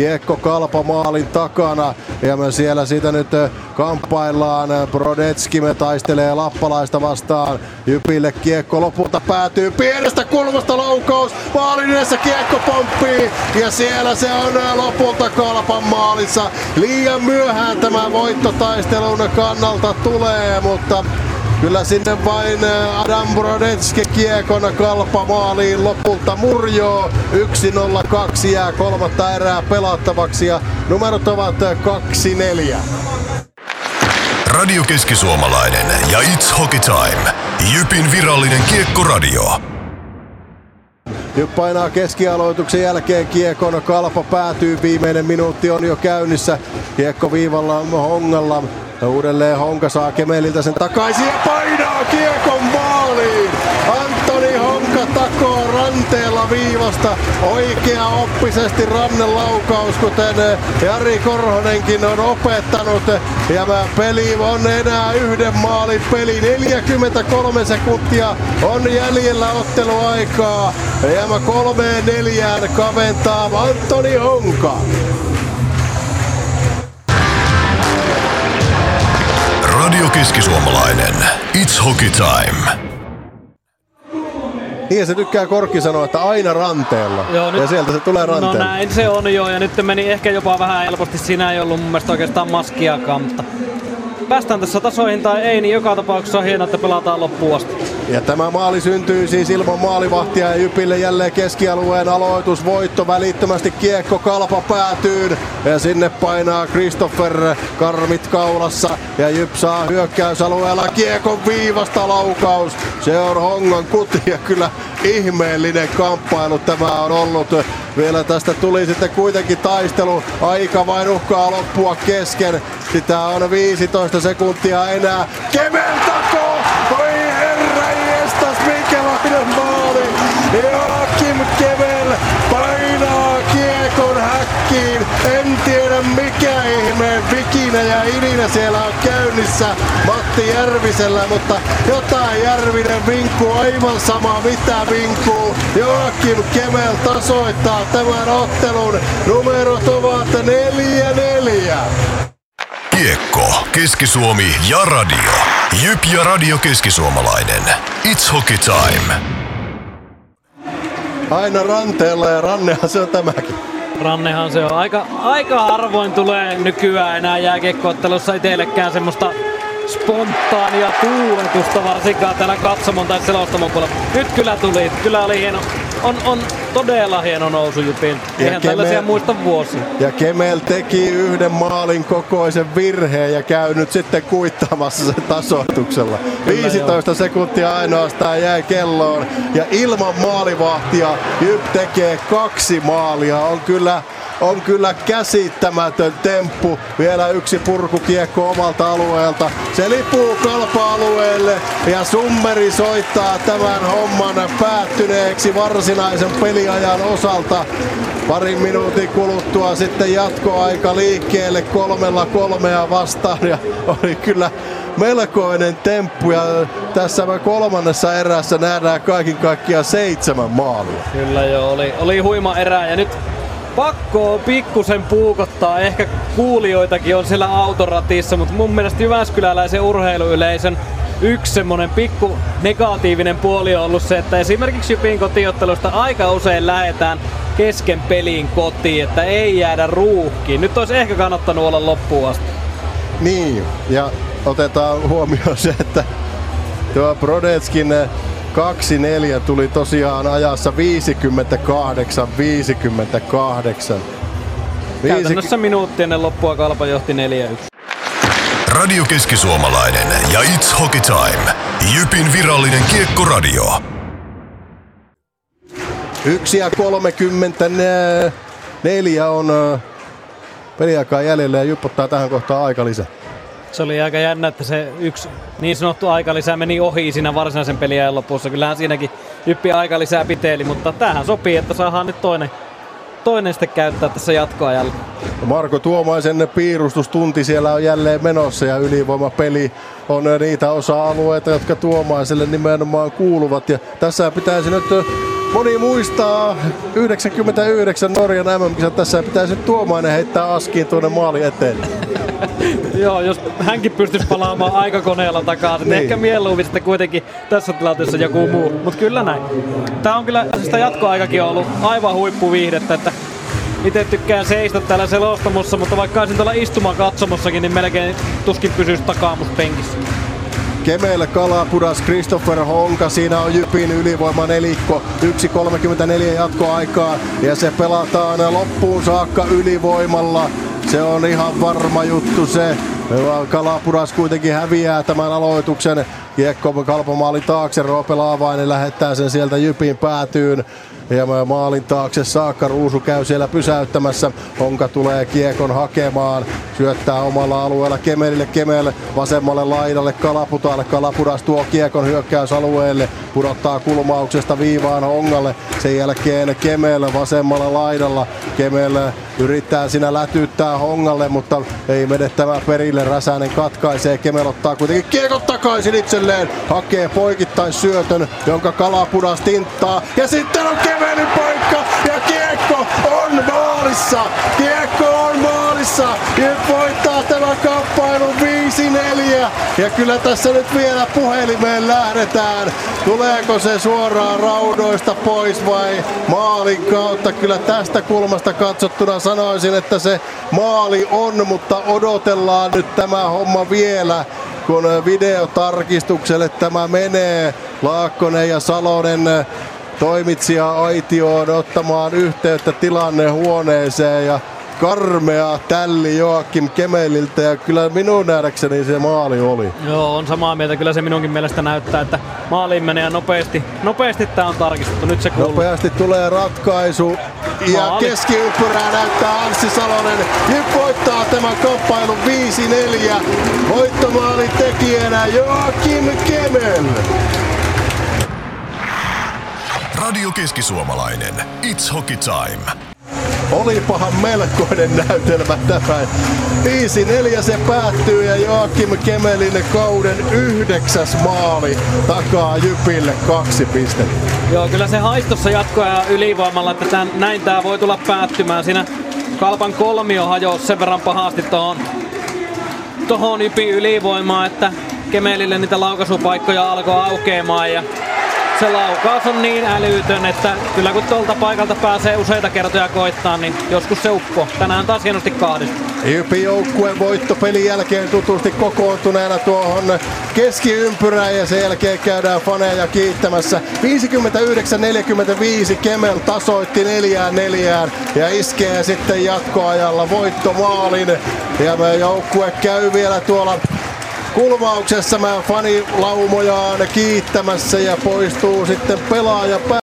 Kiekko kalpa maalin takana ja me siellä siitä nyt kamppaillaan. Brodetski me taistelee lappalaista vastaan. Jypille kiekko lopulta päätyy pienestä kulmasta laukaus. Maalin edessä kiekko pomppii ja siellä se on lopulta kalpan maalissa. Liian myöhään tämä voittotaistelun kannalta tulee, mutta Kyllä sinne vain äh, Adam Brodetski kiekon kalpa maaliin lopulta murjoo. 1-0-2 jää kolmatta erää pelattavaksi ja numerot ovat 2-4. Radio Keski-Suomalainen ja It's Hockey Time. Jypin virallinen kiekkoradio. Nyt painaa keskialoituksen jälkeen kiekon kalpa päätyy. Viimeinen minuutti on jo käynnissä. Kiekko viivalla hongalla. Uudelleen Honka saa Kemeliltä sen takaisin ja painaa kiekon maaliin. Antoni Honka takoo ranteella viivasta. Oikea oppisesti rannelaukaus, kuten Jari Korhonenkin on opettanut. Ja peli on enää yhden maalin peli. 43 sekuntia on jäljellä otteluaikaa. Ja kolmeen neljään kaventaa Antoni Honka. Keski-Suomalainen. It's Hockey Time. Niin se tykkää Korkki sanoa, että aina ranteella. Joo, nyt, ja sieltä se tulee ranteella. No näin se on jo, ja nyt meni ehkä jopa vähän helposti. Siinä ei ollut mun mielestä oikeastaan maskiakaan, mutta päästään tässä tasoihin tai ei, niin joka tapauksessa on hienoa, että pelataan loppuun asti. Ja tämä maali syntyy siis ilman maalivahtia ja Jypille jälleen keskialueen aloitus, voitto välittömästi kiekko kalpa päätyyn ja sinne painaa Christopher karmit kaulassa ja Jyp saa hyökkäysalueella kiekon viivasta laukaus. Se on Hongan kuti ja kyllä ihmeellinen kamppailu tämä on ollut. Vielä tästä tuli sitten kuitenkin taistelu. Aika vain uhkaa loppua kesken. Sitä on 15 sekuntia enää. Kemel Joakim Kevel painaa kiekon häkkiin. En tiedä mikä ihme vikinä ja ininä siellä on käynnissä Matti Järvisellä, mutta jotain Järvinen vinkkuu, aivan sama mitä vinkkuu. Joakim Kevel tasoittaa tämän ottelun. Numerot ovat 4-4. Kiekko, Keski-Suomi ja radio. Jyp ja Radio Keskisuomalainen. It's Hockey Time. Aina ranteella ja rannehan se on tämäkin. Rannehan se on. Aika, aika harvoin tulee nykyään enää jääkiekkoottelussa itsellekään semmoista spontaania tuuletusta varsinkaan täällä katsomon tai selostamon puolella. Nyt kyllä tuli, kyllä oli hieno, on, on todella hieno nousu Jypin. Eihän Kemel, tällaisia muista vuosia. Ja Kemel teki yhden maalin kokoisen virheen ja käy nyt sitten kuittaamassa sen tasoituksella. Kyllä 15 joo. sekuntia ainoastaan jäi kelloon ja ilman maalivahtia Jyp tekee kaksi maalia. On kyllä on kyllä käsittämätön temppu. Vielä yksi purkukiekko omalta alueelta. Se lipuu kalpa-alueelle ja Summeri soittaa tämän homman päättyneeksi varsinaisen peliajan osalta. Parin minuutin kuluttua sitten jatkoaika liikkeelle kolmella kolmea vastaan ja oli kyllä melkoinen temppu ja tässä kolmannessa erässä nähdään kaiken kaikkiaan seitsemän maalia. Kyllä joo, oli, oli huima erä ja nyt pakko on pikkusen puukottaa. Ehkä kuulijoitakin on siellä autoratissa, mutta mun mielestä Jyväskyläläisen urheiluyleisön yksi semmonen pikku negatiivinen puoli on ollut se, että esimerkiksi Jypin kotiottelusta aika usein lähetään kesken peliin kotiin, että ei jäädä ruuhkiin. Nyt olisi ehkä kannattanut olla loppuun asti. Niin, ja otetaan huomioon se, että tuo Brodetskin 2-4 tuli tosiaan ajassa 58-58. Käytännössä minuutti ennen loppua Kalpa johti 4-1. Radio Keski-Suomalainen ja It's Hockey Time. Jypin virallinen kiekkoradio. 1 ja 34 on peliaikaa jäljellä ja Jyp ottaa tähän kohtaan aika lisää. Se oli aika jännä, että se yksi niin sanottu aikalisä meni ohi siinä varsinaisen peliajan lopussa. Kyllähän siinäkin Jyppi aikalisää piteli, mutta tähän sopii, että saadaan nyt toinen, toinen sitten käyttää tässä jatkoajalla. Marko Tuomaisen piirustustunti siellä on jälleen menossa ja ylivoimapeli on niitä osa-alueita, jotka tuomaiselle nimenomaan kuuluvat. Ja tässä pitäisi nyt Moni muistaa 99 Norjan mm tässä pitäisi nyt tuomainen heittää askiin tuonne maali eteen. Joo, jos hänkin pystyisi palaamaan aikakoneella takaisin, niin. ehkä mieluummin sitten kuitenkin tässä tilanteessa joku muu. Mutta kyllä näin. Tämä on kyllä, sitä jatkoaikakin ollut aivan huippuviihdettä, että itse tykkään seistä täällä selostamossa, mutta vaikka olisin tuolla istumaan katsomossakin, niin melkein tuskin pysyisi takaamuspenkissä. Kemelle Kalapudas, Christopher Honka, siinä on Jypin ylivoima nelikko, 1.34 jatkoaikaa ja se pelataan loppuun saakka ylivoimalla. Se on ihan varma juttu se. Kalapudas kuitenkin häviää tämän aloituksen. Kiekko kalpomaali taakse, Roope Laavainen lähettää sen sieltä Jypin päätyyn. Ja maalin taakse saakka Ruusu käy siellä pysäyttämässä. Honka tulee kiekon hakemaan. Syöttää omalla alueella Kemelille. Kemel vasemmalle laidalle Kalaputalle. Kalapudas tuo kiekon hyökkäysalueelle. Pudottaa kulmauksesta viivaan Hongalle. Sen jälkeen Kemel vasemmalla laidalla. Kemel yrittää siinä lätyttää Hongalle, mutta ei mene tämä perille. Räsänen katkaisee. Kemel ottaa kuitenkin kiekon takaisin itselleen. Hakee poikittais syötön, jonka Kalapudas tinttaa. Ja sitten on Kemelin paikka ja kiekko on maalissa. Kiekko on maalissa. Ja voittaa tämä kamppailu 5-4. Ja kyllä tässä nyt vielä puhelimeen lähdetään. Tuleeko se suoraan raudoista pois vai maalin kautta? Kyllä tästä kulmasta katsottuna sanoisin, että se maali on, mutta odotellaan nyt tämä homma vielä kun videotarkistukselle tämä menee. Laakkonen ja Salonen toimitsija aitioon ottamaan yhteyttä tilannehuoneeseen ja karmea tälli Joakim Kemeliltä ja kyllä minun nähdäkseni se maali oli. Joo, on samaa mieltä. Kyllä se minunkin mielestä näyttää, että maaliin menee ja nopeasti, nopeasti tämä on tarkistettu. Nyt se kuuluu. Nopeasti tulee ratkaisu ja Maali. keskiympyrää näyttää Anssi Salonen. Nyt voittaa tämän kamppailun 5-4. Voittomaali tekijänä Joakim Kemel. Radio Keski-Suomalainen. It's Hockey Time. Olipahan melkoinen näytelmä tämä. 5-4 se päättyy ja Joakim Kemelin kauden yhdeksäs maali takaa Jypille kaksi pistettä. Joo, kyllä se haistossa jatkoa ylivoimalla, että tämän, näin tämä voi tulla päättymään. Siinä Kalpan kolmio hajosi sen verran pahasti tuohon tohon Jypin ylivoimaan, että Kemelille niitä laukaisupaikkoja alkoi aukeamaan ja se laukaus on niin älytön, että kyllä kun tuolta paikalta pääsee useita kertoja koittaa, niin joskus se uppo. Tänään taas hienosti kahdista. Jypi joukkueen voitto pelin jälkeen tutusti kokoontuneena tuohon keskiympyrään ja sen jälkeen käydään faneja kiittämässä. 59-45 Kemel tasoitti neljään neljään ja iskee sitten jatkoajalla voittomaalin. Ja joukkue käy vielä tuolla kulmauksessa mä fanilaumojaan kiittämässä ja poistuu sitten pelaaja